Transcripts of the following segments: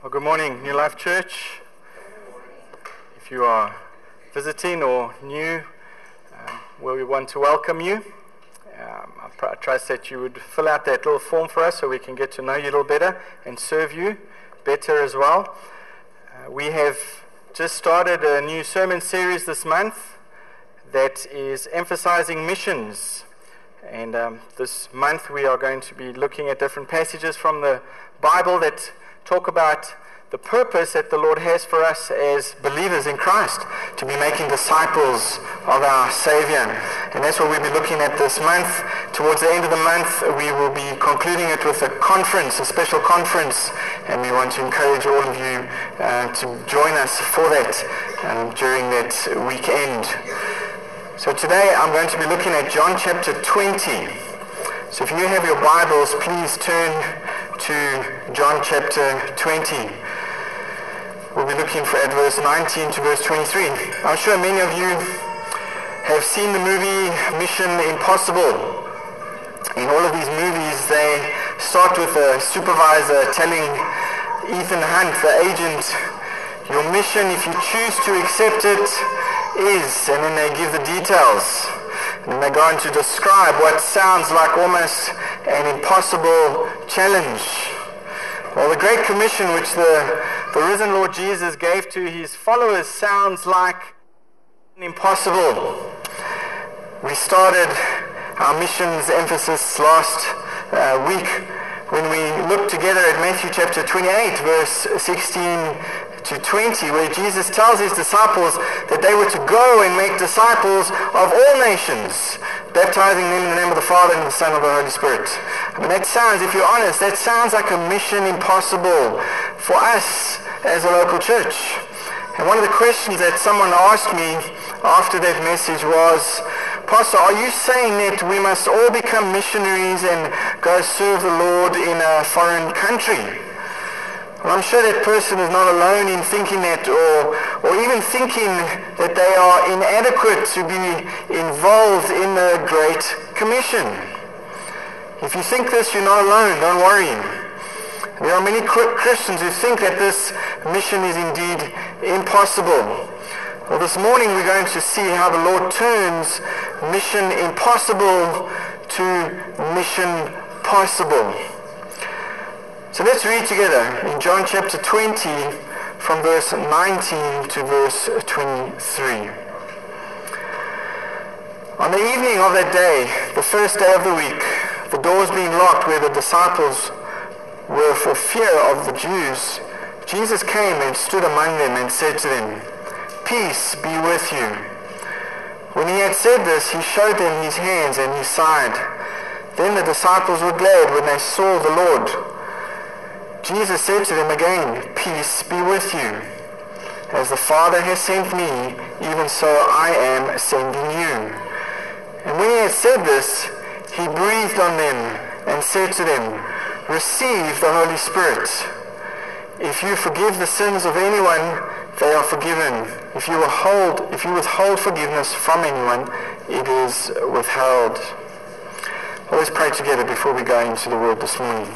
Well, good morning, New Life Church. If you are visiting or new, um, well, we want to welcome you. Um, I pr- I trust that you would fill out that little form for us so we can get to know you a little better and serve you better as well. Uh, we have just started a new sermon series this month that is emphasizing missions. And um, this month we are going to be looking at different passages from the Bible that talk about the purpose that the Lord has for us as believers in Christ, to be making disciples of our Savior. And that's what we'll be looking at this month. Towards the end of the month, we will be concluding it with a conference, a special conference, and we want to encourage all of you uh, to join us for that um, during that weekend. So today I'm going to be looking at John chapter 20. So if you have your Bibles, please turn to John chapter 20. We'll be looking for at verse 19 to verse 23. I'm sure many of you have seen the movie Mission Impossible. In all of these movies, they start with a supervisor telling Ethan Hunt, the agent, your mission, if you choose to accept it, is, and then they give the details. And they're going to describe what sounds like almost an impossible challenge. Well, the Great Commission, which the, the risen Lord Jesus gave to his followers, sounds like an impossible. We started our missions emphasis last uh, week when we looked together at Matthew chapter 28, verse 16 to 20, where Jesus tells his disciples that they were to go and make disciples of all nations, baptizing them in the name of the Father and the Son and the Holy Spirit. I mean, that sounds, if you're honest, that sounds like a mission impossible for us as a local church. And one of the questions that someone asked me after that message was, Pastor, are you saying that we must all become missionaries and go serve the Lord in a foreign country? Well, I'm sure that person is not alone in thinking that or, or even thinking that they are inadequate to be involved in the Great Commission. If you think this, you're not alone. Don't worry. There are many Christians who think that this mission is indeed impossible. Well, this morning we're going to see how the Lord turns mission impossible to mission possible. So let's read together in John chapter 20 from verse 19 to verse 23. On the evening of that day, the first day of the week, the doors being locked where the disciples were for fear of the Jews, Jesus came and stood among them and said to them, Peace be with you. When he had said this, he showed them his hands and his side. Then the disciples were glad when they saw the Lord. Jesus said to them again, Peace be with you. As the Father has sent me, even so I am sending you. And when he had said this, he breathed on them and said to them, Receive the Holy Spirit. If you forgive the sins of anyone, they are forgiven. If you withhold, if you withhold forgiveness from anyone, it is withheld. Let's pray together before we go into the word this morning.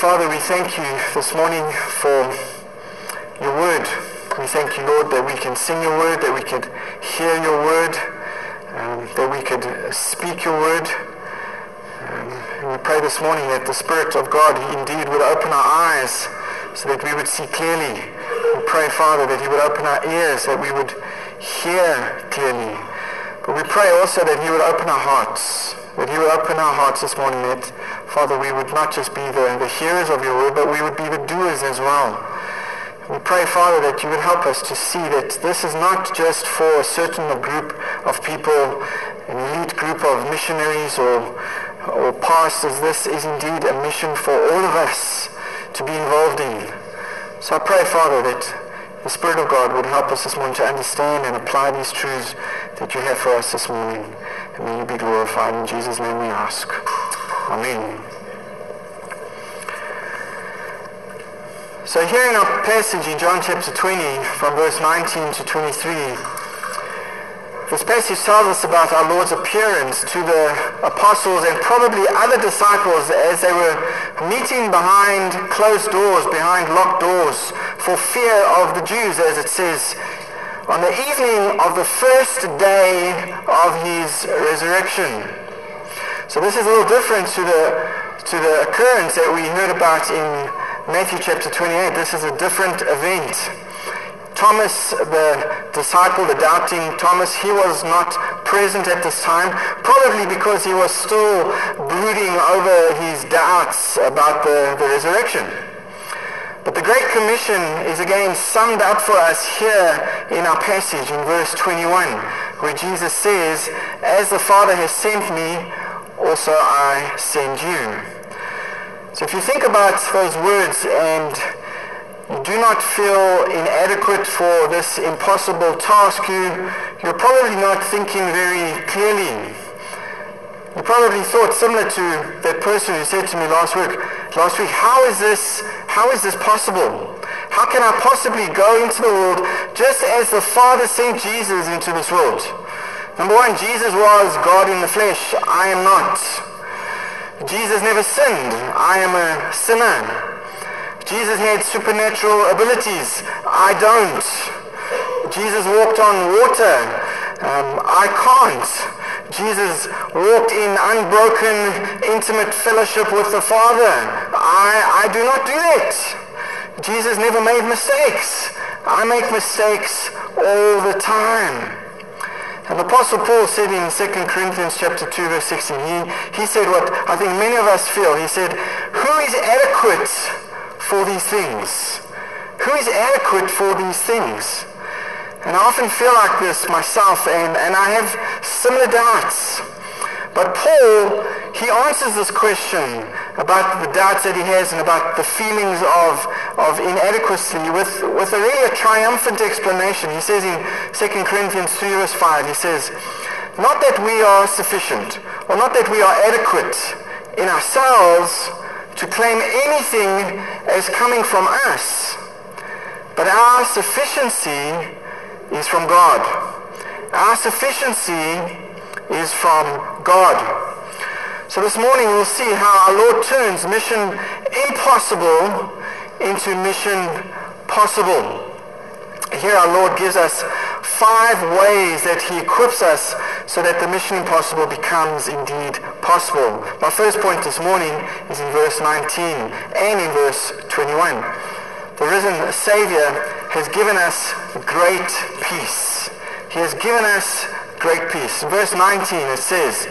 Father, we thank you this morning for your word. We thank you, Lord, that we can sing your word, that we could hear your word, um, that we could speak your word. Um, we pray this morning that the Spirit of God indeed would open our eyes so that we would see clearly. We pray, Father, that he would open our ears, that we would hear clearly. But we pray also that he would open our hearts, that you open our hearts this morning, that Father, we would not just be the, the hearers of your word, but we would be the doers as well. We pray, Father, that you would help us to see that this is not just for a certain group of people, an elite group of missionaries or, or pastors. This is indeed a mission for all of us to be involved in. So I pray, Father, that the Spirit of God would help us this morning to understand and apply these truths that you have for us this morning. And may you be glorified. In Jesus' name we ask. Amen. So here in our passage in John chapter 20 from verse 19 to 23, this passage tells us about our Lord's appearance to the apostles and probably other disciples as they were meeting behind closed doors, behind locked doors, for fear of the Jews, as it says, on the evening of the first day of his resurrection. So this is a little different to the, to the occurrence that we heard about in Matthew chapter 28. This is a different event. Thomas, the disciple, the doubting Thomas, he was not present at this time, probably because he was still brooding over his doubts about the, the resurrection. But the Great Commission is again summed up for us here in our passage in verse 21, where Jesus says, As the Father has sent me, also I send you. So if you think about those words and do not feel inadequate for this impossible task, you, you're probably not thinking very clearly. You probably thought similar to that person who said to me last week, last week, how is this, how is this possible? How can I possibly go into the world just as the Father sent Jesus into this world? Number one, Jesus was God in the flesh. I am not. Jesus never sinned. I am a sinner. Jesus had supernatural abilities. I don't. Jesus walked on water. Um, I can't. Jesus walked in unbroken, intimate fellowship with the Father. I, I do not do that. Jesus never made mistakes. I make mistakes all the time. And the Apostle Paul said in 2 Corinthians chapter 2 verse 16, he, he said what I think many of us feel. He said, who is adequate for these things? Who is adequate for these things? And I often feel like this myself, and, and I have similar doubts. But Paul, he answers this question about the doubts that he has and about the feelings of, of inadequacy with, with a really a triumphant explanation. He says in 2 Corinthians 3 verse 5, he says, Not that we are sufficient, or not that we are adequate in ourselves, to claim anything as coming from us. But our sufficiency is from God. Our sufficiency is from God. So this morning we'll see how our Lord turns mission impossible into mission possible. Here our Lord gives us five ways that he equips us so that the mission impossible becomes indeed possible. My first point this morning is in verse 19 and in verse 21. The risen Savior has given us great peace. He has given us great peace. In verse 19 it says,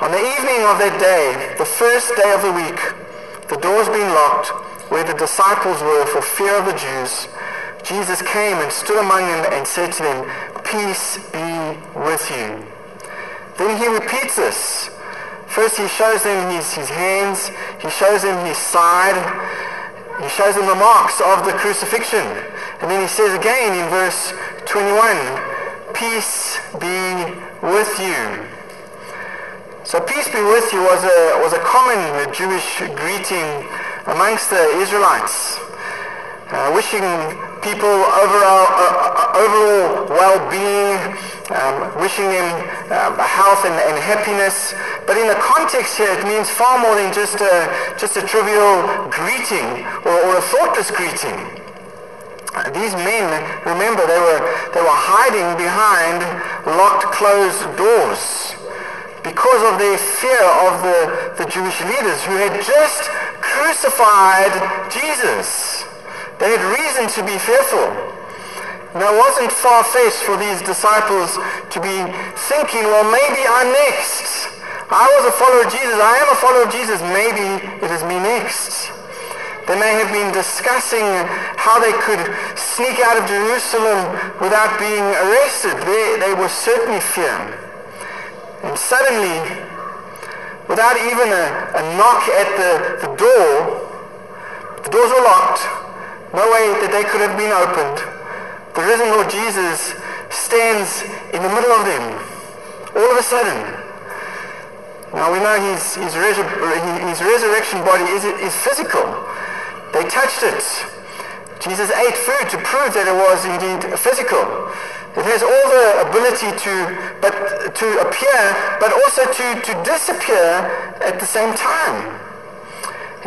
On the evening of that day, the first day of the week, the doors being locked, where the disciples were for fear of the Jews, Jesus came and stood among them and said to them, Peace be with you. Then he repeats this. First he shows them his, his hands, he shows them his side, he shows them the marks of the crucifixion. And then he says again in verse 21, Peace be with you. So peace be with you was a, was a common Jewish greeting amongst the Israelites, uh, wishing people overall, uh, overall well-being, um, wishing them um, health and, and, happiness. But in the context here, it means far more than just a, just a trivial greeting or, or a thoughtless greeting. These men, remember, they were, they were hiding behind locked, closed doors because of their fear of the, the Jewish leaders who had just crucified Jesus. They had reason to be fearful. Now, it wasn't far-fetched for these disciples to be thinking, well, maybe I'm next. I was a follower of Jesus. I am a follower of Jesus. Maybe it is me next. They may have been discussing how they could sneak out of Jerusalem without being arrested. They, they were certainly fearing. And suddenly, without even a, a knock at the, the door, the doors were locked. No way that they could have been opened. The risen Lord Jesus stands in the middle of them all of a sudden. Now we know his, his, his resurrection body is, is physical. They touched it. Jesus ate food to prove that it was indeed physical. It has all the ability to, but, to appear, but also to, to disappear at the same time.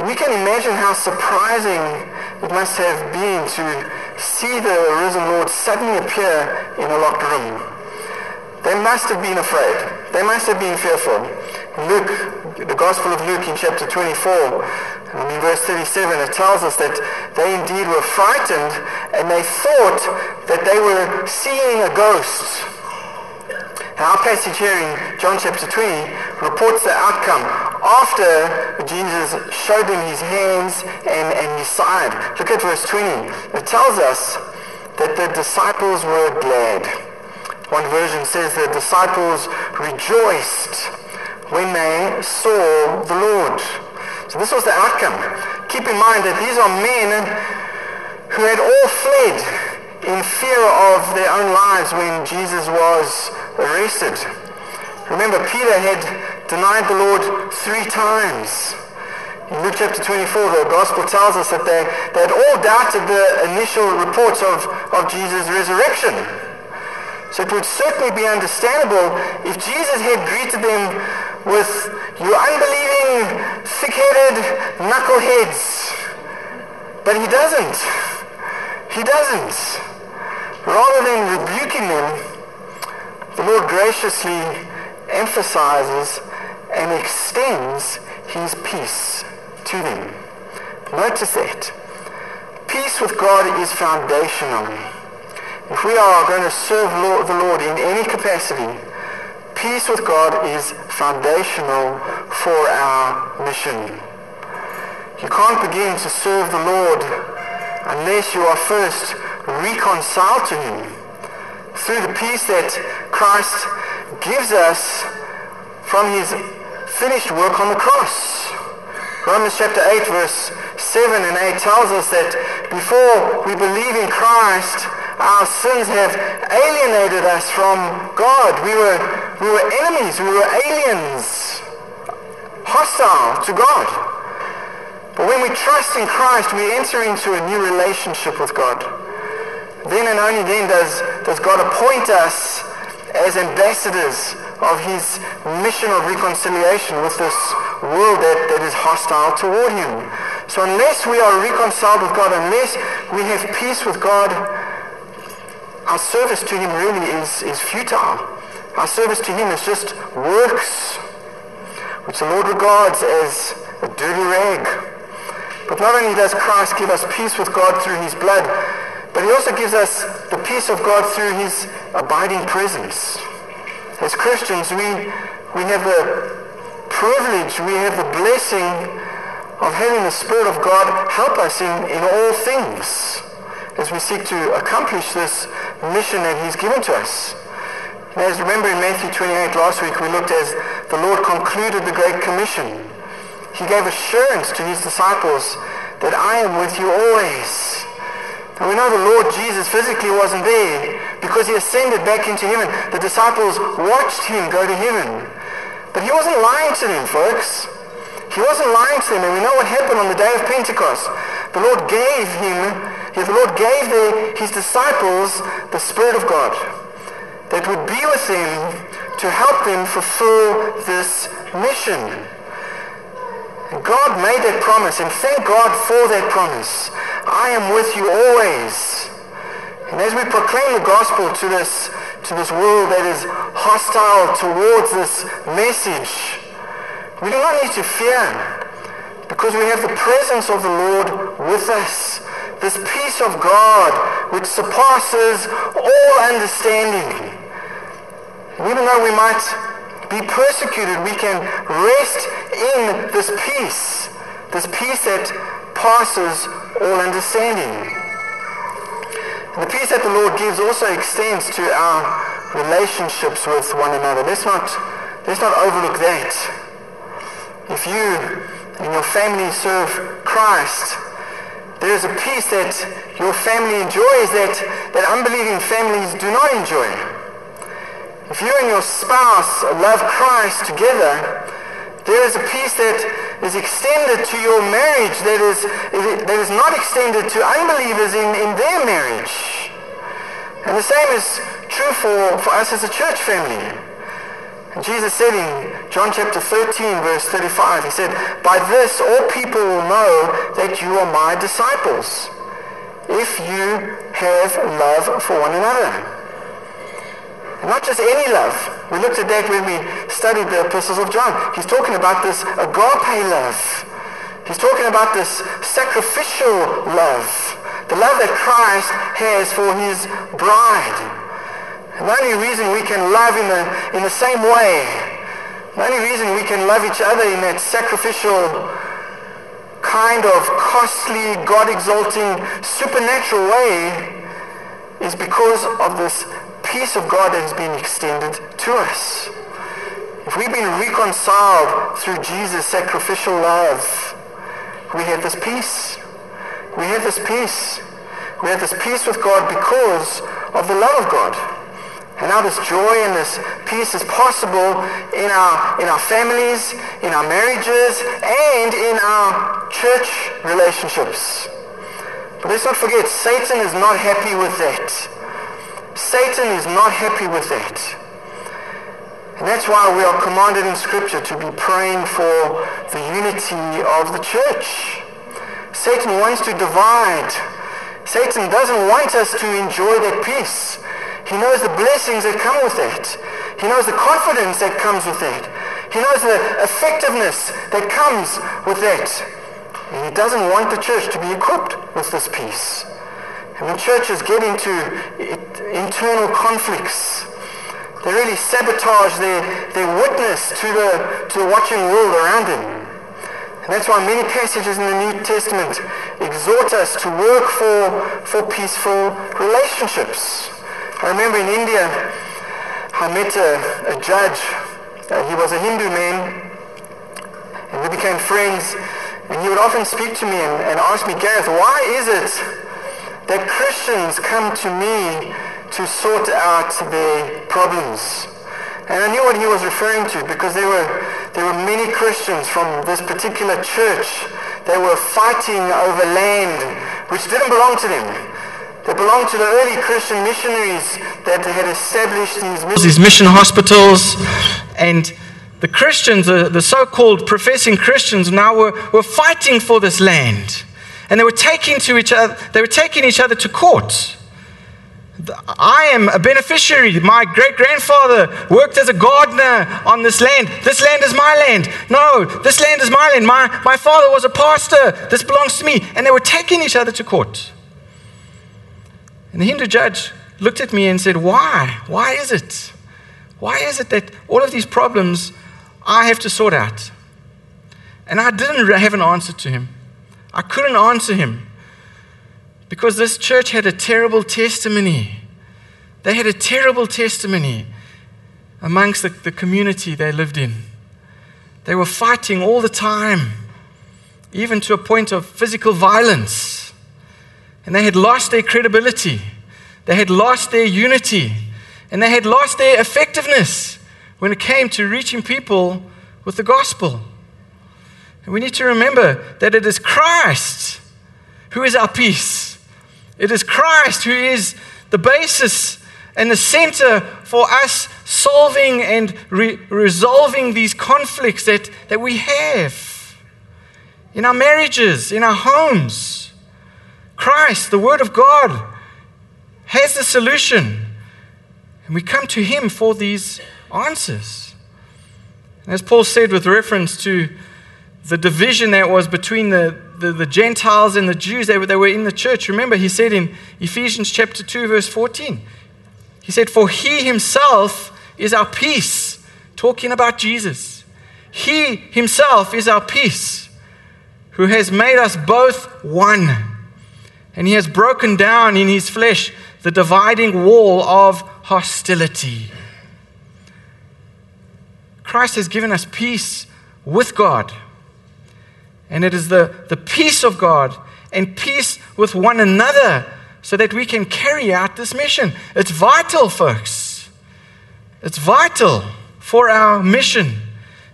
We can imagine how surprising it must have been to see the risen Lord suddenly appear in a locked room. They must have been afraid. They must have been fearful. Luke, the Gospel of Luke in chapter 24, and in verse 37, it tells us that they indeed were frightened and they thought that they were seeing a ghost. Our passage here in John chapter 20 reports the outcome after Jesus showed them his hands and, and his side. Look at verse 20. It tells us that the disciples were glad. One version says the disciples rejoiced when they saw the Lord. So this was the outcome. Keep in mind that these are men who had all fled in fear of their own lives when Jesus was arrested. Remember, Peter had denied the Lord three times. In Luke chapter 24, the gospel tells us that they, they had all doubted the initial reports of, of Jesus' resurrection. So it would certainly be understandable if Jesus had greeted them with, you unbelieving, thick-headed knuckleheads. But he doesn't. He doesn't. Rather than rebuking them, the Lord graciously emphasizes and extends his peace to them. Notice that. Peace with God is foundational. If we are going to serve the Lord in any capacity, peace with God is foundational for our mission. You can't begin to serve the Lord unless you are first reconciled to Him through the peace that Christ gives us from His finished work on the cross. Romans chapter 8 verse 7 and 8 tells us that before we believe in Christ, our sins have alienated us from God. We were, we were enemies. We were aliens. Hostile to God. But when we trust in Christ, we enter into a new relationship with God. Then and only then does, does God appoint us as ambassadors of his mission of reconciliation with this world that, that is hostile toward him. So unless we are reconciled with God, unless we have peace with God, our service to him really is, is futile. Our service to him is just works, which the Lord regards as a dirty rag. But not only does Christ give us peace with God through his blood, but he also gives us the peace of God through his abiding presence. As Christians, we, we have the privilege, we have the blessing of having the Spirit of God help us in, in all things as we seek to accomplish this mission that he's given to us. As remember in Matthew 28 last week, we looked as the Lord concluded the Great Commission. He gave assurance to his disciples that I am with you always. And we know the Lord Jesus physically wasn't there because he ascended back into heaven. The disciples watched him go to heaven. But he wasn't lying to them, folks. He wasn't lying to them. And we know what happened on the day of Pentecost. The Lord gave him, the Lord gave the, his disciples the Spirit of God that would be with them to help them fulfill this mission. God made that promise, and thank God for that promise. I am with you always. And as we proclaim the gospel to this, to this world that is hostile towards this message, we do not need to fear because we have the presence of the Lord with us. This peace of God which surpasses all understanding. Even though we might be persecuted, we can rest in this peace. This peace that passes all understanding. And the peace that the Lord gives also extends to our relationships with one another. Let's not, let's not overlook that. If you and your family serve Christ, there is a peace that your family enjoys that, that unbelieving families do not enjoy. If you and your spouse love Christ together, there is a peace that is extended to your marriage that is, that is not extended to unbelievers in, in their marriage. And the same is true for, for us as a church family. Jesus said in John chapter 13, verse 35, He said, By this all people will know that you are my disciples, if you have love for one another. Not just any love. We looked at that when we studied the epistles of John. He's talking about this agape love. He's talking about this sacrificial love. The love that Christ has for his bride. And the only reason we can love in the, in the same way, the only reason we can love each other in that sacrificial, kind of costly, God-exalting, supernatural way is because of this peace of God that has been extended to us. If we've been reconciled through Jesus' sacrificial love, we have this peace. We have this peace. We have this peace with God because of the love of God. And now this joy and this peace is possible in our, in our families, in our marriages, and in our church relationships. But let's not forget, Satan is not happy with that. Satan is not happy with that. And that's why we are commanded in Scripture to be praying for the unity of the church. Satan wants to divide. Satan doesn't want us to enjoy that peace. He knows the blessings that come with that. He knows the confidence that comes with that. He knows the effectiveness that comes with that. And he doesn't want the church to be equipped with this peace. And when churches get into internal conflicts, they really sabotage their, their witness to the, to the watching world around them. And that's why many passages in the New Testament exhort us to work for, for peaceful relationships. I remember in India, I met a, a judge. Uh, he was a Hindu man, and we became friends. And he would often speak to me and, and ask me, Gareth, why is it that Christians come to me to sort out their problems? And I knew what he was referring to because there were, there were many Christians from this particular church that were fighting over land which didn't belong to them. They belonged to the early Christian missionaries that had established these, these mission hospitals. And the Christians, the, the so called professing Christians, now were, were fighting for this land. And they were taking to each other, they were taking each other to court. I am a beneficiary. My great grandfather worked as a gardener on this land. This land is my land. No, this land is my land. My, my father was a pastor. This belongs to me. And they were taking each other to court. And the Hindu judge looked at me and said, Why? Why is it? Why is it that all of these problems I have to sort out? And I didn't have an answer to him. I couldn't answer him because this church had a terrible testimony. They had a terrible testimony amongst the, the community they lived in. They were fighting all the time, even to a point of physical violence. And they had lost their credibility. They had lost their unity. And they had lost their effectiveness when it came to reaching people with the gospel. And we need to remember that it is Christ who is our peace. It is Christ who is the basis and the center for us solving and re- resolving these conflicts that, that we have in our marriages, in our homes. Christ, the Word of God, has the solution. And we come to Him for these answers. As Paul said with reference to the division that was between the, the, the, Gentiles and the Jews, they were, they were in the church. Remember, he said in Ephesians chapter 2, verse 14, he said, For he himself is our peace, talking about Jesus. He himself is our peace, who has made us both one and he has broken down in his flesh the dividing wall of hostility. Christ has given us peace with God. And it is the, the peace of God and peace with one another so that we can carry out this mission. It's vital, folks. It's vital for our mission.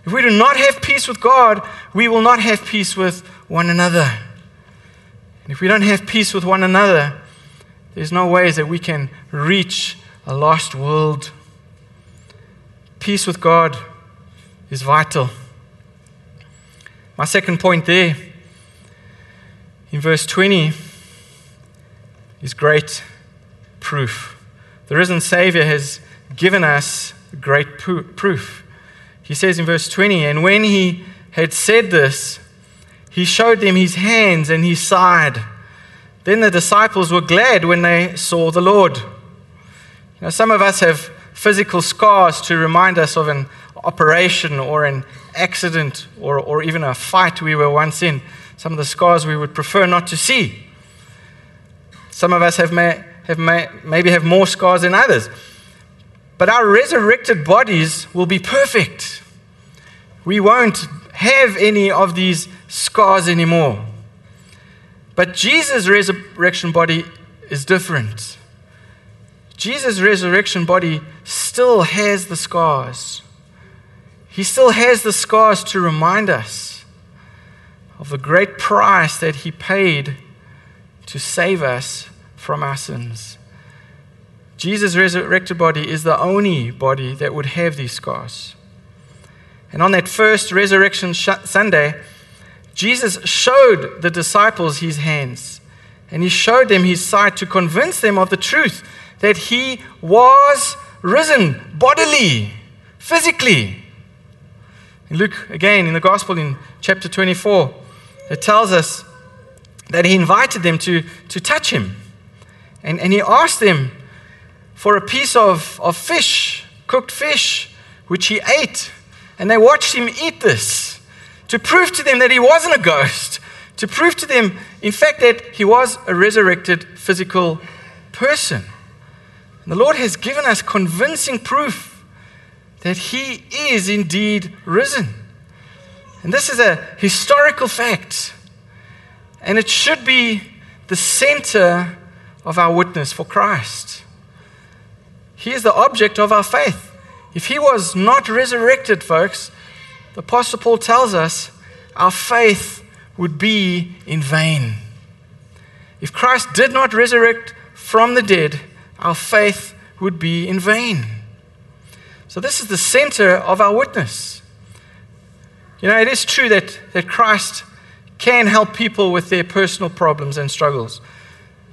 If we do not have peace with God, we will not have peace with one another. And if we don't have peace with one another, there's no ways that we can reach a lost world. peace with God is vital. My second point there in verse 20 is great proof. The risen Savior has given us great proof. He says in verse 20, And when he had said this, he showed them his hands and his side. Then the disciples were glad when they saw the Lord. Know, some of us have physical scars to remind us of an operation or an accident or, or even a fight we were once in. Some of the scars we would prefer not to see. Some of us have, may, have may, maybe have more scars than others. But our resurrected bodies will be perfect. We won't have any of these scars anymore. But Jesus' resurrection body is different. Jesus' resurrection body still has the scars. He still has the scars to remind us of the great price that He paid to save us from our sins. Jesus' resurrected body is the only body that would have these scars. And on that first resurrection Sunday, Jesus showed the disciples his hands and he showed them his side to convince them of the truth that he was risen bodily, physically. Luke, again, in the Gospel in chapter 24, it tells us that he invited them to, to touch him. And, and he asked them for a piece of, of fish, cooked fish, which he ate. And they watched him eat this to prove to them that he wasn't a ghost, to prove to them, in fact, that he was a resurrected physical person. And the Lord has given us convincing proof that he is indeed risen. And this is a historical fact. And it should be the center of our witness for Christ. He is the object of our faith. If he was not resurrected, folks, the Apostle Paul tells us our faith would be in vain. If Christ did not resurrect from the dead, our faith would be in vain. So, this is the center of our witness. You know, it is true that, that Christ can help people with their personal problems and struggles,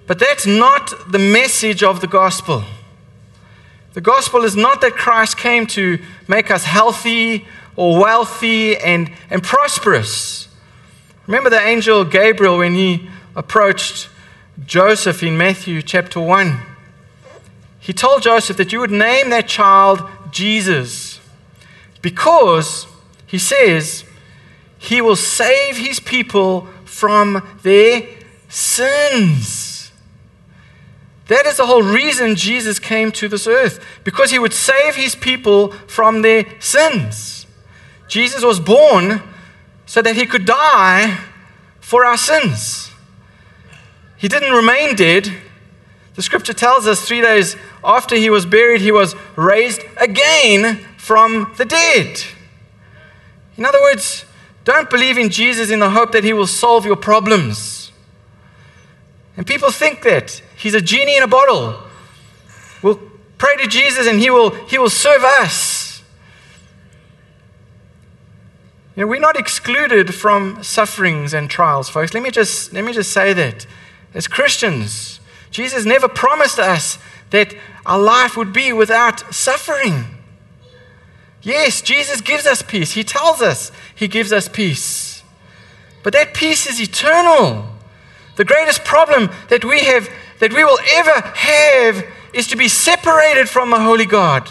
but that's not the message of the gospel. The gospel is not that Christ came to make us healthy or wealthy and, and prosperous. Remember the angel Gabriel when he approached Joseph in Matthew chapter 1? He told Joseph that you would name that child Jesus because, he says, he will save his people from their sins. That is the whole reason Jesus came to this earth, because he would save his people from their sins. Jesus was born so that he could die for our sins. He didn't remain dead. The scripture tells us three days after he was buried, he was raised again from the dead. In other words, don't believe in Jesus in the hope that he will solve your problems. And people think that. He's a genie in a bottle. We'll pray to Jesus and he will, he will serve us. You know, we're not excluded from sufferings and trials, folks. Let me just, let me just say that. As Christians, Jesus never promised us that our life would be without suffering. Yes, Jesus gives us peace. He tells us He gives us peace. But that peace is eternal. The greatest problem that we have that we will ever have is to be separated from a holy God.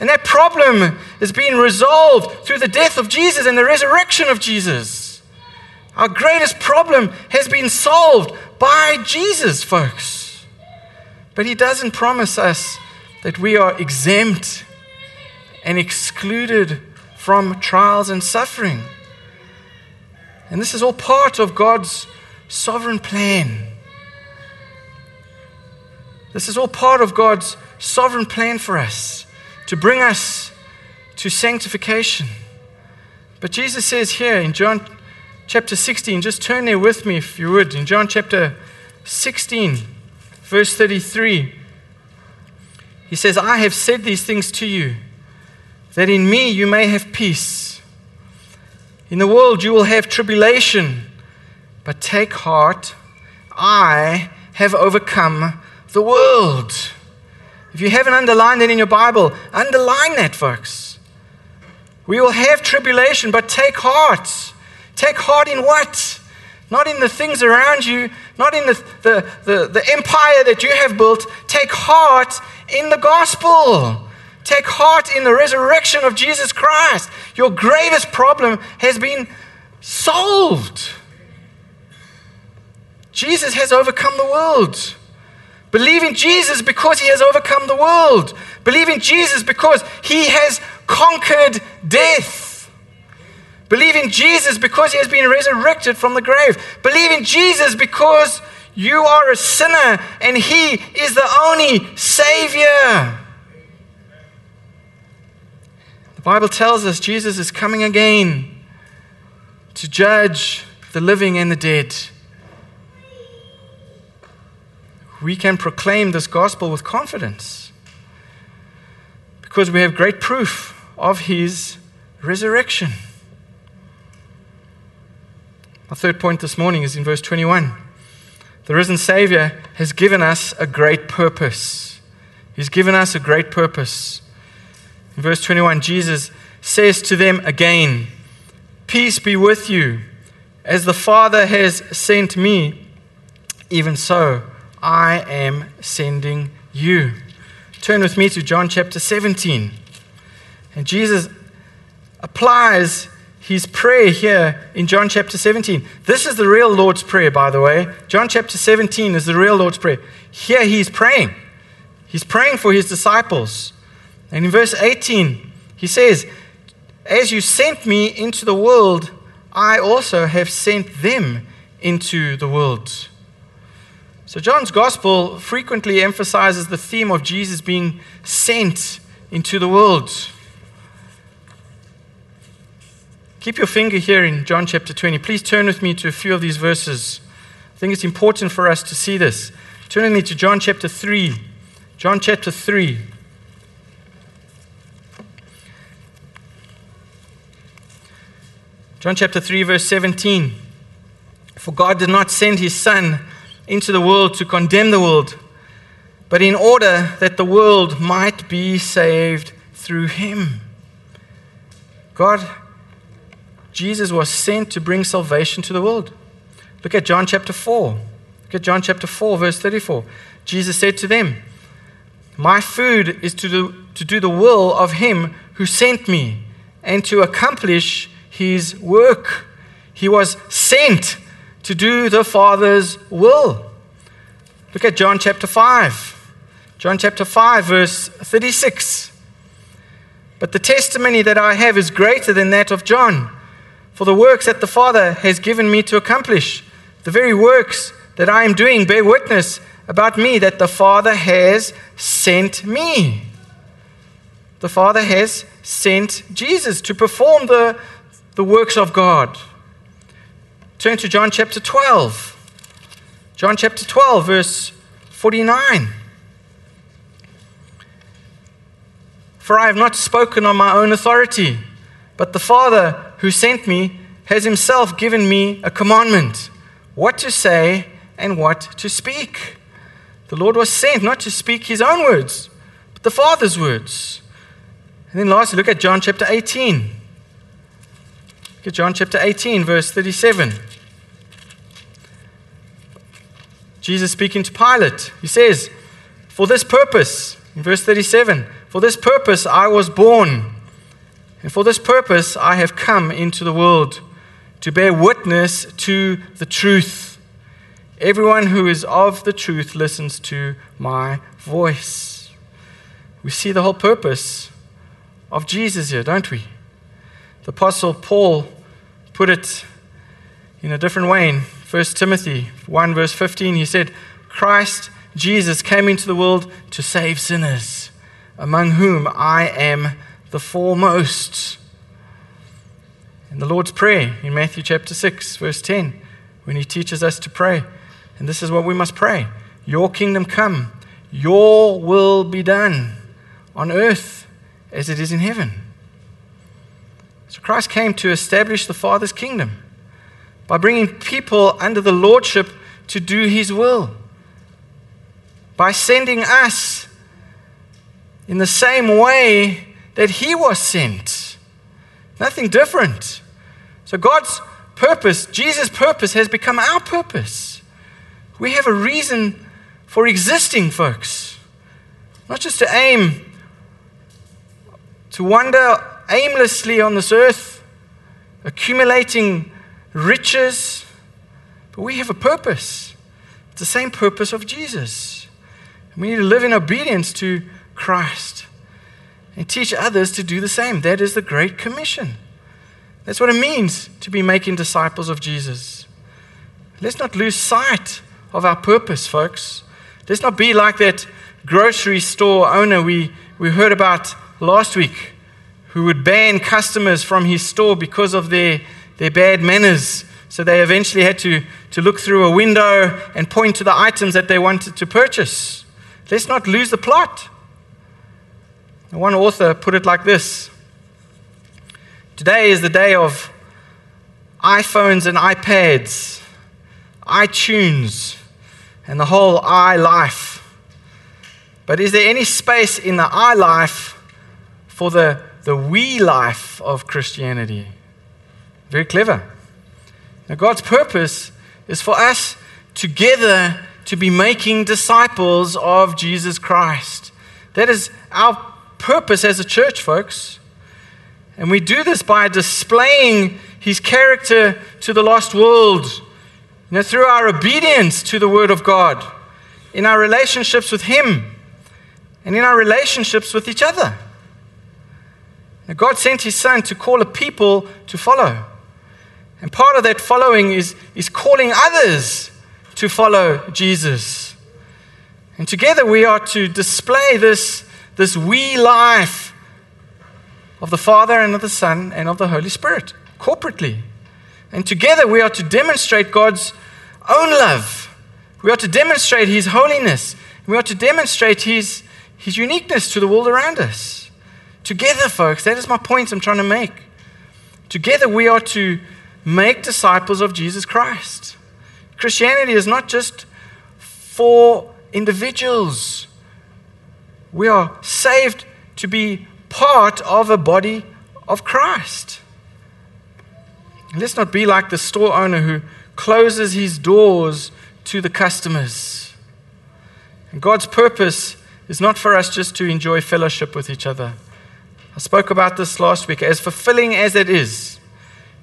And that problem is being resolved through the death of Jesus and the resurrection of Jesus. Our greatest problem has been solved by Jesus, folks. But He doesn't promise us that we are exempt and excluded from trials and suffering. And this is all part of God's sovereign plan. This is all part of God's sovereign plan for us to bring us to sanctification. But Jesus says here in John chapter 16, just turn there with me if you would, in John chapter 16, verse 33, he says, I have said these things to you that in me you may have peace. In the world you will have tribulation, but take heart, I have overcome the world. If you haven't underlined it in your Bible, underline that, folks. We will have tribulation, but take heart. Take heart in what? Not in the things around you, not in the, the, the, the empire that you have built. Take heart in the gospel. Take heart in the resurrection of Jesus Christ. Your greatest problem has been solved. Jesus has overcome the world. Believe in Jesus because he has overcome the world. Believe in Jesus because he has conquered death. Believe in Jesus because he has been resurrected from the grave. Believe in Jesus because you are a sinner and he is the only Savior. The Bible tells us Jesus is coming again to judge the living and the dead. We can proclaim this gospel with confidence because we have great proof of his resurrection. My third point this morning is in verse 21. The risen Savior has given us a great purpose. He's given us a great purpose. In verse 21, Jesus says to them again, Peace be with you. As the Father has sent me, even so I am sending you. Turn with me to John chapter 17. And Jesus applies his prayer here in John chapter 17. This is the real Lord's Prayer, by the way. John chapter 17 is the real Lord's Prayer. Here he's praying. He's praying for his disciples. And in verse 18, he says, As you sent me into the world, I also have sent them into the world. So, John's gospel frequently emphasizes the theme of Jesus being sent into the world. Keep your finger here in John chapter 20. Please turn with me to a few of these verses. I think it's important for us to see this. Turn with me to John chapter 3. John chapter 3. John chapter 3, verse 17. For God did not send his Son into the world to condemn the world, but in order that the world might be saved through him. God, Jesus was sent to bring salvation to the world. Look at John chapter 4. Look at John chapter 4, verse 34. Jesus said to them, My food is to do, to do the will of him who sent me and to accomplish his work. He was sent to do the Father's will. Look at John chapter 5. John chapter 5, verse 36. But the testimony that I have is greater than that of John. For the works that the Father has given me to accomplish, the very works that I am doing, bear witness about me that the Father has sent me. The Father has sent Jesus to perform the, the works of God. Turn to John chapter 12. John chapter 12, verse 49. For I have not spoken on my own authority, but the Father who sent me has himself given me a commandment what to say and what to speak. The Lord was sent not to speak his own words, but the Father's words. And then lastly, look at John chapter 18. Look at John chapter 18, verse 37. Jesus speaking to Pilate, he says, For this purpose, in verse 37, for this purpose I was born, and for this purpose I have come into the world, to bear witness to the truth. Everyone who is of the truth listens to my voice. We see the whole purpose of Jesus here, don't we? The Apostle Paul put it in a different way in 1 Timothy 1, verse 15. He said, Christ Jesus came into the world to save sinners, among whom I am the foremost. In the Lord's Prayer in Matthew chapter 6, verse 10, when he teaches us to pray, and this is what we must pray Your kingdom come, your will be done on earth as it is in heaven. So Christ came to establish the Father's kingdom by bringing people under the lordship to do his will, by sending us in the same way that he was sent. Nothing different. So God's purpose, Jesus' purpose, has become our purpose. We have a reason for existing, folks. Not just to aim to wander aimlessly on this earth, accumulating riches, but we have a purpose. It's the same purpose of Jesus. We need to live in obedience to Christ and teach others to do the same. That is the Great Commission. That's what it means to be making disciples of Jesus. Let's not lose sight of our purpose, folks. Let's not be like that grocery store owner we, we heard about last week who would ban customers from his store because of their, their bad manners. So they eventually had to, to look through a window and point to the items that they wanted to purchase. Let's not lose the plot. One author put it like this Today is the day of iPhones and iPads, iTunes, and the whole i life. But is there any space in the i life for the the we life of Christianity. Very clever. Now, God's purpose is for us together to be making disciples of Jesus Christ. That is our purpose as a church, folks. And we do this by displaying his character to the lost world you know, through our obedience to the word of God, in our relationships with him, and in our relationships with each other. Now, God sent his son to call a people to follow. And part of that following is, is calling others to follow Jesus. And together we are to display this, this we life of the Father and of the Son and of the Holy Spirit corporately. And together we are to demonstrate God's own love. We are to demonstrate His holiness. We are to demonstrate His, His uniqueness to the world around us. Together, folks, that is my point I'm trying to make. Together, we are to make disciples of Jesus Christ. Christianity is not just for individuals, we are saved to be part of a body of Christ. Let's not be like the store owner who closes his doors to the customers. And God's purpose is not for us just to enjoy fellowship with each other. I spoke about this last week. As fulfilling as it is,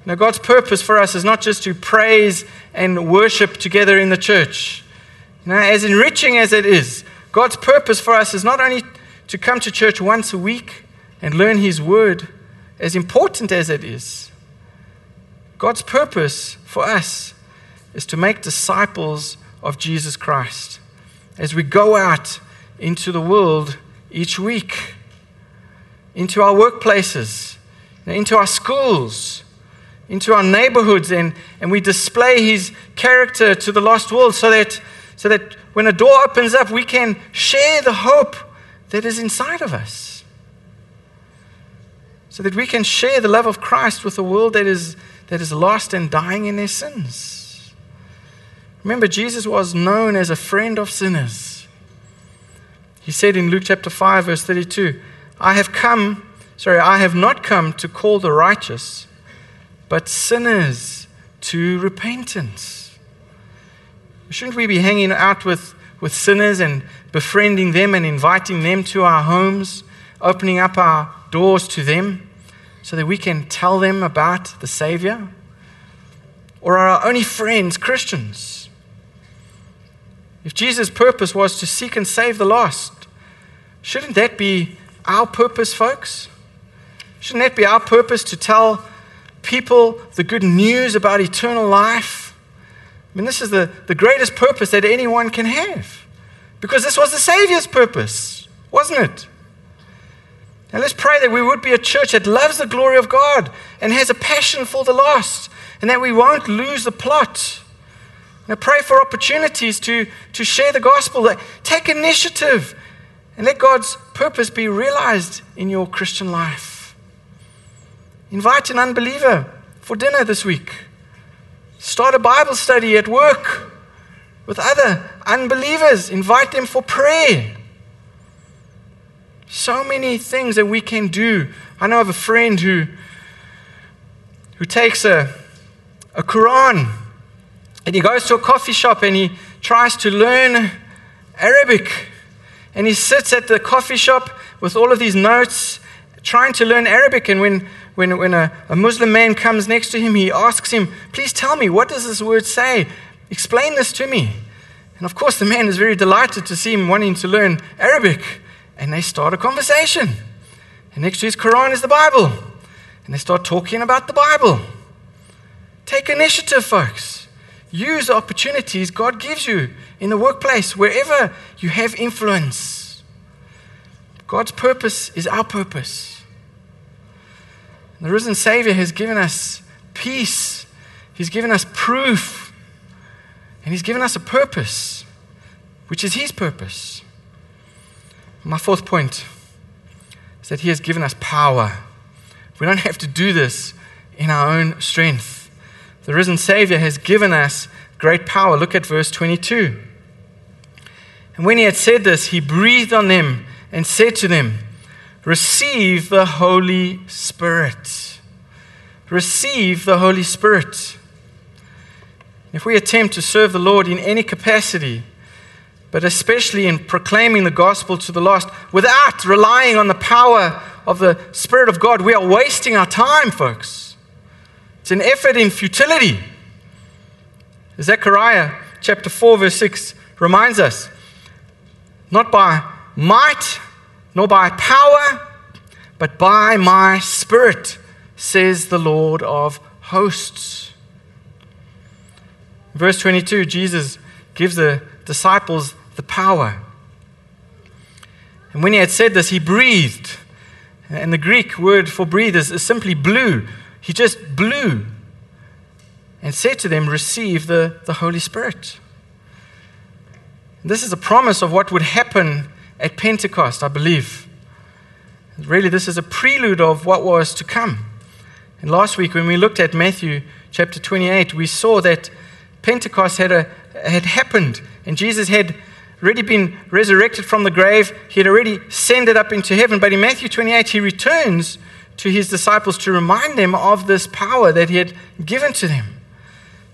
now God's purpose for us is not just to praise and worship together in the church. Know, as enriching as it is, God's purpose for us is not only to come to church once a week and learn His word, as important as it is. God's purpose for us is to make disciples of Jesus Christ as we go out into the world each week into our workplaces, into our schools, into our neighborhoods, and, and we display His character to the lost world so that, so that when a door opens up, we can share the hope that is inside of us. So that we can share the love of Christ with a world that is, that is lost and dying in their sins. Remember, Jesus was known as a friend of sinners. He said in Luke chapter 5, verse 32, I have come, sorry, I have not come to call the righteous, but sinners to repentance. Shouldn't we be hanging out with, with sinners and befriending them and inviting them to our homes, opening up our doors to them so that we can tell them about the Savior? Or are our only friends Christians? If Jesus' purpose was to seek and save the lost, shouldn't that be our purpose, folks? Shouldn't that be our purpose to tell people the good news about eternal life? I mean, this is the, the greatest purpose that anyone can have. Because this was the Savior's purpose, wasn't it? And let's pray that we would be a church that loves the glory of God and has a passion for the lost, and that we won't lose the plot. Now, pray for opportunities to, to share the gospel. Take initiative and let God's purpose be realized in your Christian life. Invite an unbeliever for dinner this week. Start a Bible study at work with other unbelievers. Invite them for prayer. So many things that we can do. I know of a friend who, who takes a, a Quran and he goes to a coffee shop and he tries to learn Arabic. And he sits at the coffee shop with all of these notes, trying to learn Arabic. And when, when, when a, a Muslim man comes next to him, he asks him, Please tell me, what does this word say? Explain this to me. And of course, the man is very delighted to see him wanting to learn Arabic. And they start a conversation. And next to his Quran is the Bible. And they start talking about the Bible. Take initiative, folks. Use the opportunities God gives you in the workplace, wherever you have influence. God's purpose is our purpose. The risen Savior has given us peace, He's given us proof, and He's given us a purpose, which is His purpose. My fourth point is that He has given us power. We don't have to do this in our own strength. The risen Savior has given us great power. Look at verse 22. And when he had said this, he breathed on them and said to them, Receive the Holy Spirit. Receive the Holy Spirit. If we attempt to serve the Lord in any capacity, but especially in proclaiming the gospel to the lost, without relying on the power of the Spirit of God, we are wasting our time, folks. It's an effort in futility. Zechariah chapter 4, verse 6 reminds us not by might, nor by power, but by my Spirit, says the Lord of hosts. Verse 22, Jesus gives the disciples the power. And when he had said this, he breathed. And the Greek word for breathe is, is simply blew. He just blew and said to them, Receive the, the Holy Spirit. This is a promise of what would happen at Pentecost, I believe. Really, this is a prelude of what was to come. And last week, when we looked at Matthew chapter 28, we saw that Pentecost had, a, had happened, and Jesus had already been resurrected from the grave. He had already ascended up into heaven. But in Matthew 28, he returns to his disciples to remind them of this power that he had given to them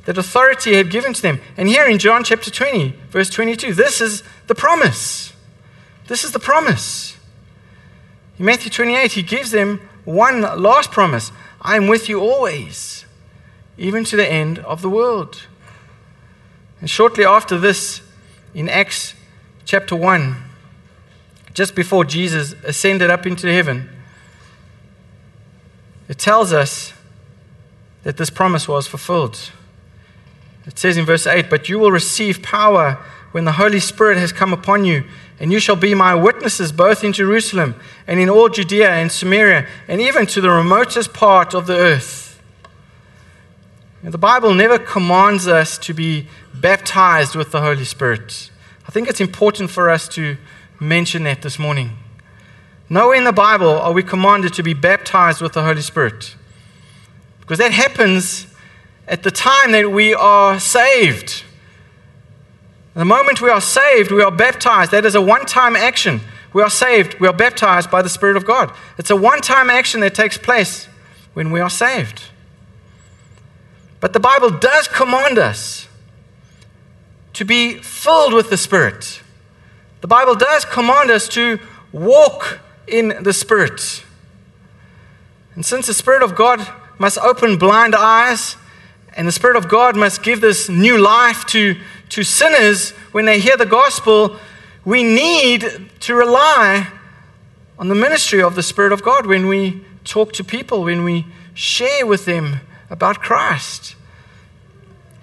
that authority he had given to them. And here in John chapter 20, verse 22, this is the promise. This is the promise. In Matthew 28, he gives them one last promise I am with you always, even to the end of the world. And shortly after this, in Acts chapter 1, just before Jesus ascended up into heaven, it tells us that this promise was fulfilled. It says in verse 8, But you will receive power when the Holy Spirit has come upon you, and you shall be my witnesses both in Jerusalem and in all Judea and Samaria, and even to the remotest part of the earth. Now, the Bible never commands us to be baptized with the Holy Spirit. I think it's important for us to mention that this morning. Nowhere in the Bible are we commanded to be baptized with the Holy Spirit. Because that happens at the time that we are saved. The moment we are saved, we are baptized. That is a one time action. We are saved, we are baptized by the Spirit of God. It's a one time action that takes place when we are saved. But the Bible does command us to be filled with the Spirit. The Bible does command us to walk in the Spirit. And since the Spirit of God must open blind eyes, and the Spirit of God must give this new life to, to sinners when they hear the gospel. We need to rely on the ministry of the Spirit of God when we talk to people, when we share with them about Christ.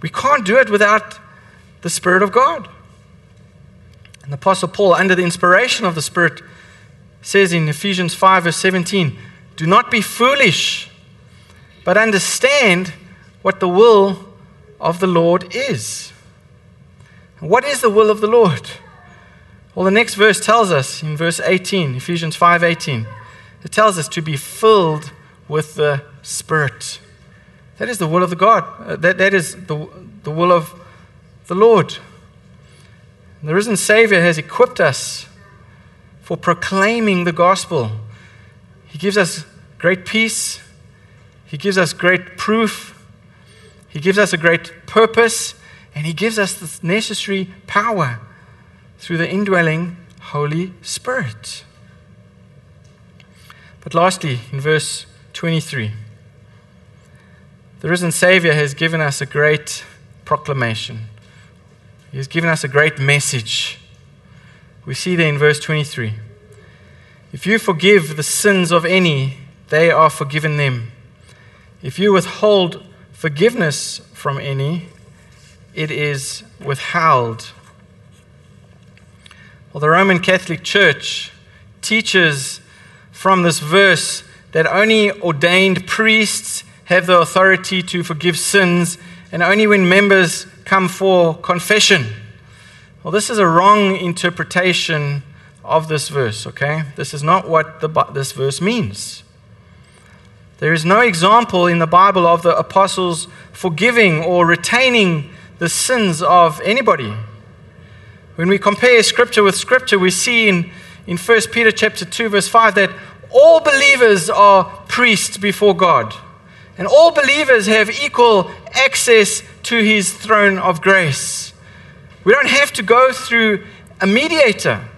We can't do it without the Spirit of God. And the Apostle Paul, under the inspiration of the Spirit, says in Ephesians 5, verse 17, Do not be foolish, but understand what the will of the Lord is. What is the will of the Lord? Well, the next verse tells us in verse 18, Ephesians 5:18. It tells us to be filled with the Spirit. That is the will of the God. Uh, that, that is the, the will of the Lord. The risen Savior has equipped us for proclaiming the gospel. He gives us great peace, He gives us great proof, He gives us a great purpose, and He gives us the necessary power through the indwelling Holy Spirit. But lastly, in verse 23, the risen Savior has given us a great proclamation. He has given us a great message. We see there in verse 23 If you forgive the sins of any, they are forgiven them. If you withhold forgiveness from any, it is withheld. Well, the Roman Catholic Church teaches from this verse that only ordained priests have the authority to forgive sins, and only when members come for confession. Well, this is a wrong interpretation of this verse, okay? This is not what the, this verse means. There is no example in the Bible of the apostles forgiving or retaining the sins of anybody. When we compare scripture with scripture, we see in, in 1 Peter chapter 2, verse 5 that all believers are priests before God. And all believers have equal access to his throne of grace. We don't have to go through a mediator.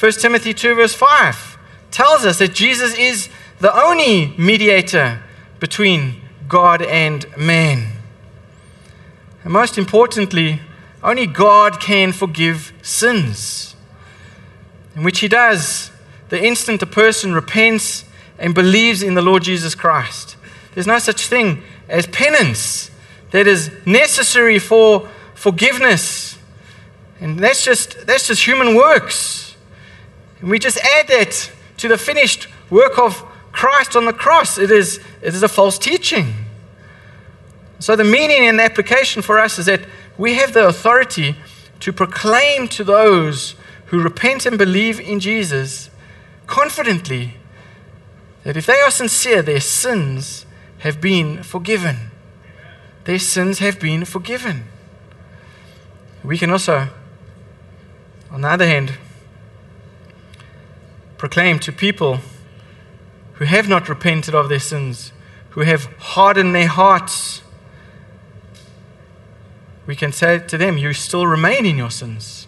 1 Timothy 2, verse 5 tells us that Jesus is the only mediator between God and man. And most importantly, only God can forgive sins, in which He does the instant a person repents and believes in the Lord Jesus Christ. There's no such thing as penance that is necessary for forgiveness. And that's just, that's just human works. And we just add that to the finished work of Christ on the cross. It is, it is a false teaching. So, the meaning and the application for us is that we have the authority to proclaim to those who repent and believe in Jesus confidently that if they are sincere, their sins have been forgiven their sins have been forgiven. We can also, on the other hand, proclaim to people who have not repented of their sins, who have hardened their hearts, we can say to them, You still remain in your sins.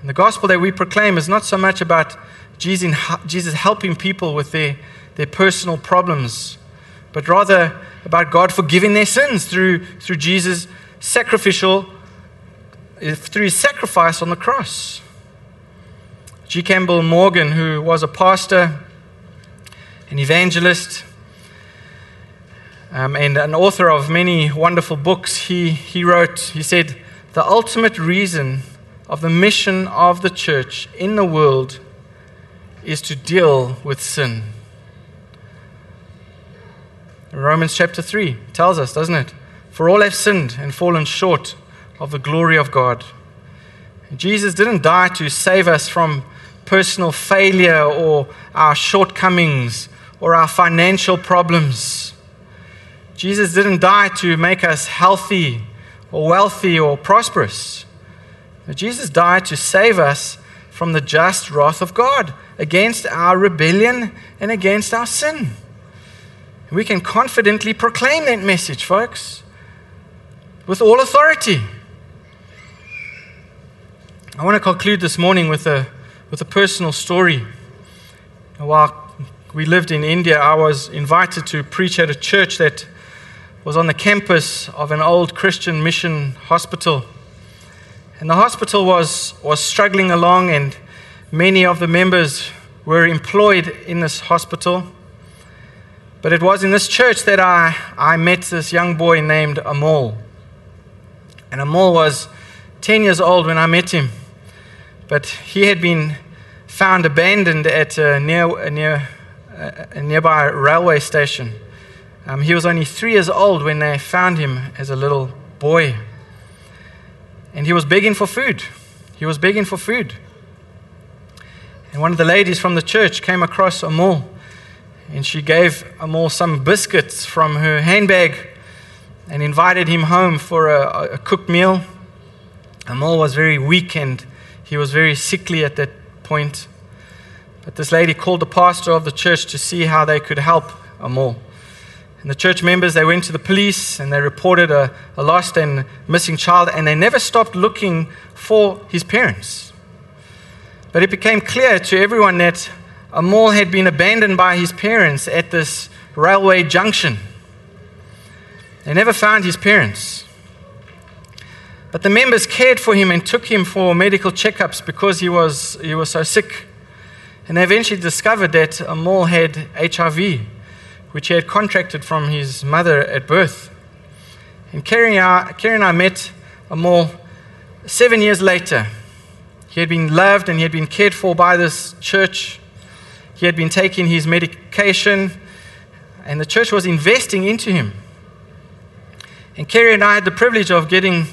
And the gospel that we proclaim is not so much about Jesus helping people with their, their personal problems, but rather about God forgiving their sins through, through Jesus' sacrificial, through his sacrifice on the cross. G. Campbell Morgan, who was a pastor, an evangelist, um, and an author of many wonderful books, he, he wrote, he said, The ultimate reason of the mission of the church in the world is to deal with sin. Romans chapter 3 tells us, doesn't it? For all have sinned and fallen short of the glory of God. Jesus didn't die to save us from personal failure or our shortcomings or our financial problems. Jesus didn't die to make us healthy or wealthy or prosperous. Jesus died to save us from the just wrath of God against our rebellion and against our sin. We can confidently proclaim that message, folks, with all authority. I want to conclude this morning with a, with a personal story. While we lived in India, I was invited to preach at a church that was on the campus of an old Christian mission hospital. And the hospital was, was struggling along, and many of the members were employed in this hospital. But it was in this church that I, I met this young boy named Amol. And Amol was 10 years old when I met him. But he had been found abandoned at a, near, a, near, a nearby railway station. Um, he was only three years old when they found him as a little boy. And he was begging for food. He was begging for food. And one of the ladies from the church came across Amol and she gave Amol some biscuits from her handbag and invited him home for a, a cooked meal. Amol was very weak and he was very sickly at that point. But this lady called the pastor of the church to see how they could help Amol. And the church members, they went to the police and they reported a, a lost and missing child, and they never stopped looking for his parents. But it became clear to everyone that Amol had been abandoned by his parents at this railway junction. They never found his parents. But the members cared for him and took him for medical checkups because he was, he was so sick. And they eventually discovered that Amol had HIV, which he had contracted from his mother at birth. And Kerry and I, Kerry and I met Amol seven years later. He had been loved and he had been cared for by this church. He had been taking his medication, and the church was investing into him. And Kerry and I had the privilege of getting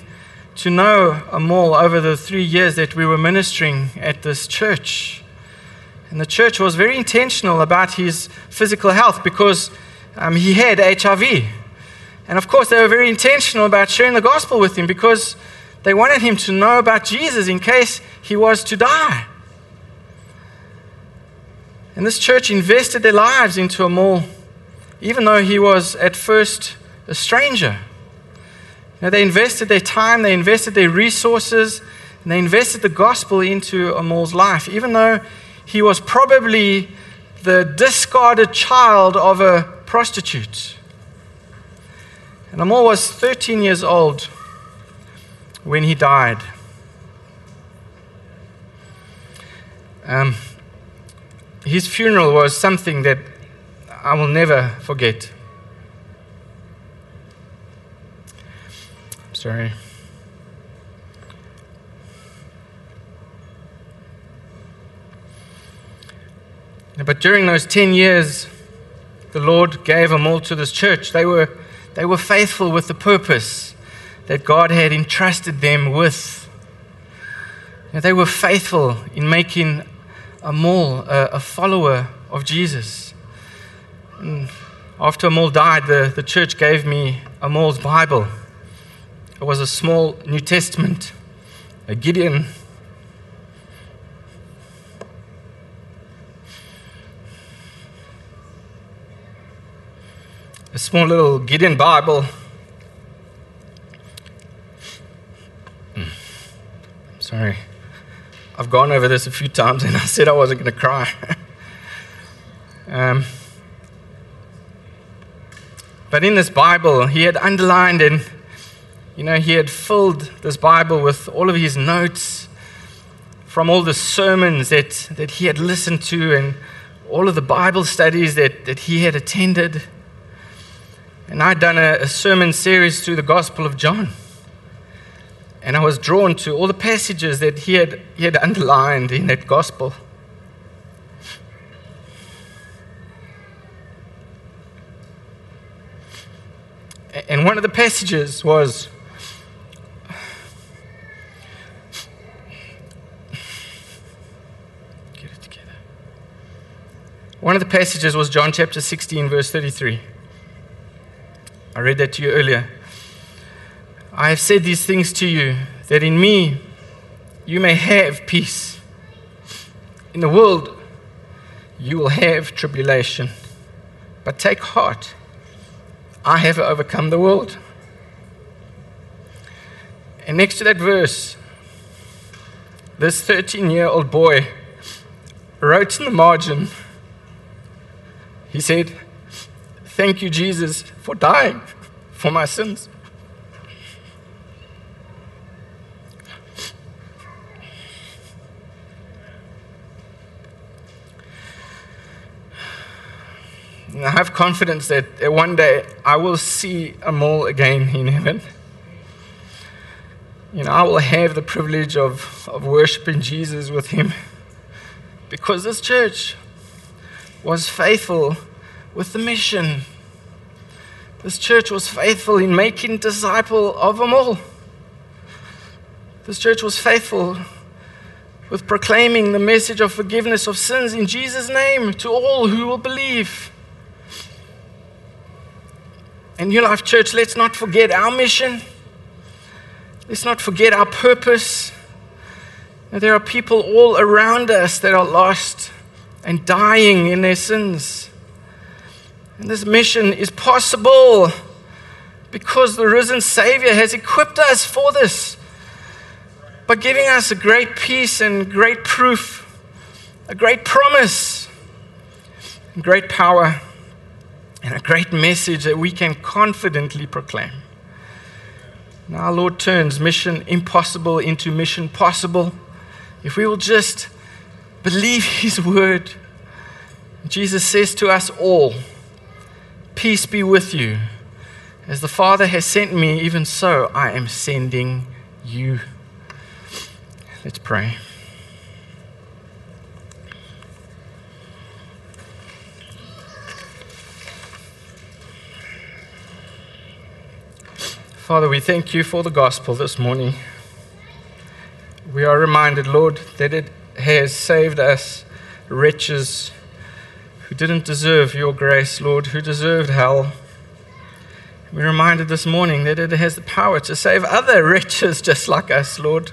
to know Amol over the three years that we were ministering at this church. And the church was very intentional about his physical health because um, he had HIV. And of course, they were very intentional about sharing the gospel with him because they wanted him to know about Jesus in case he was to die. And this church invested their lives into Amol, even though he was at first a stranger. You know, they invested their time, they invested their resources, and they invested the gospel into Amol's life, even though he was probably the discarded child of a prostitute. And Amol was 13 years old when he died. Um, his funeral was something that I will never forget. I'm Sorry. But during those 10 years, the Lord gave Amol to this church. They were, they were faithful with the purpose that God had entrusted them with. They were faithful in making Amol a, a follower of Jesus. And after Amol died, the, the church gave me Amol's Bible. It was a small New Testament, a Gideon. A small little Gideon Bible. Hmm. Sorry. I've gone over this a few times and I said I wasn't going to cry. um, but in this Bible, he had underlined and you know, he had filled this Bible with all of his notes from all the sermons that, that he had listened to and all of the Bible studies that, that he had attended. And I'd done a, a sermon series through the Gospel of John. And I was drawn to all the passages that he had, he had underlined in that Gospel. And one of the passages was One of the passages was John chapter 16, verse 33. I read that to you earlier. I have said these things to you, that in me you may have peace. In the world you will have tribulation. But take heart, I have overcome the world. And next to that verse, this 13 year old boy wrote in the margin, he said, Thank you, Jesus, for dying for my sins. And I have confidence that one day I will see Amol again in heaven. You know, I will have the privilege of, of worshiping Jesus with him because this church was faithful with the mission. This church was faithful in making disciple of Amol. This church was faithful with proclaiming the message of forgiveness of sins in Jesus' name to all who will believe. And New Life Church, let's not forget our mission. Let's not forget our purpose. There are people all around us that are lost and dying in their sins. And this mission is possible because the risen Savior has equipped us for this by giving us a great peace and great proof, a great promise, great power, and a great message that we can confidently proclaim. Now, our Lord turns mission impossible into mission possible. If we will just believe His word, Jesus says to us all, Peace be with you. As the Father has sent me, even so I am sending you. Let's pray. Father, we thank you for the gospel this morning. We are reminded, Lord, that it has saved us, wretches who didn't deserve your grace, Lord, who deserved hell. We're reminded this morning that it has the power to save other wretches just like us, Lord.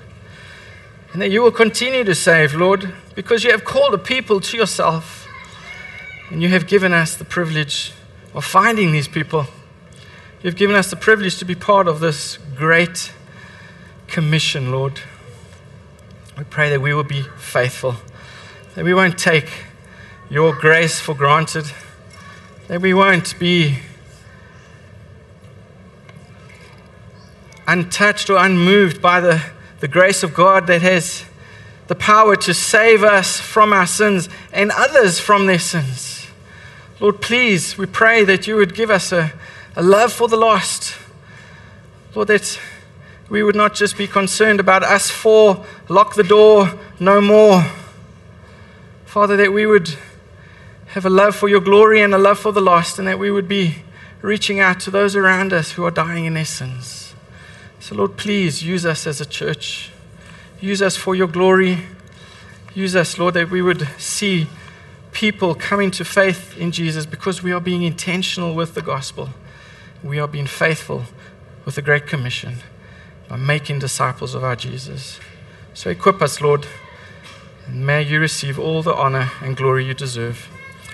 And that you will continue to save, Lord, because you have called a people to yourself. And you have given us the privilege of finding these people. You've given us the privilege to be part of this great commission, Lord. We pray that we will be faithful, that we won't take your grace for granted, that we won't be untouched or unmoved by the, the grace of God that has the power to save us from our sins and others from their sins. Lord, please, we pray that you would give us a, a love for the lost. Lord, that we would not just be concerned about us four, lock the door, no more. Father, that we would have a love for your glory and a love for the lost, and that we would be reaching out to those around us who are dying in sins. So, Lord, please use us as a church. Use us for your glory. Use us, Lord, that we would see people coming to faith in Jesus because we are being intentional with the gospel. We are being faithful with the Great Commission by making disciples of our Jesus. So equip us, Lord, and may you receive all the honor and glory you deserve.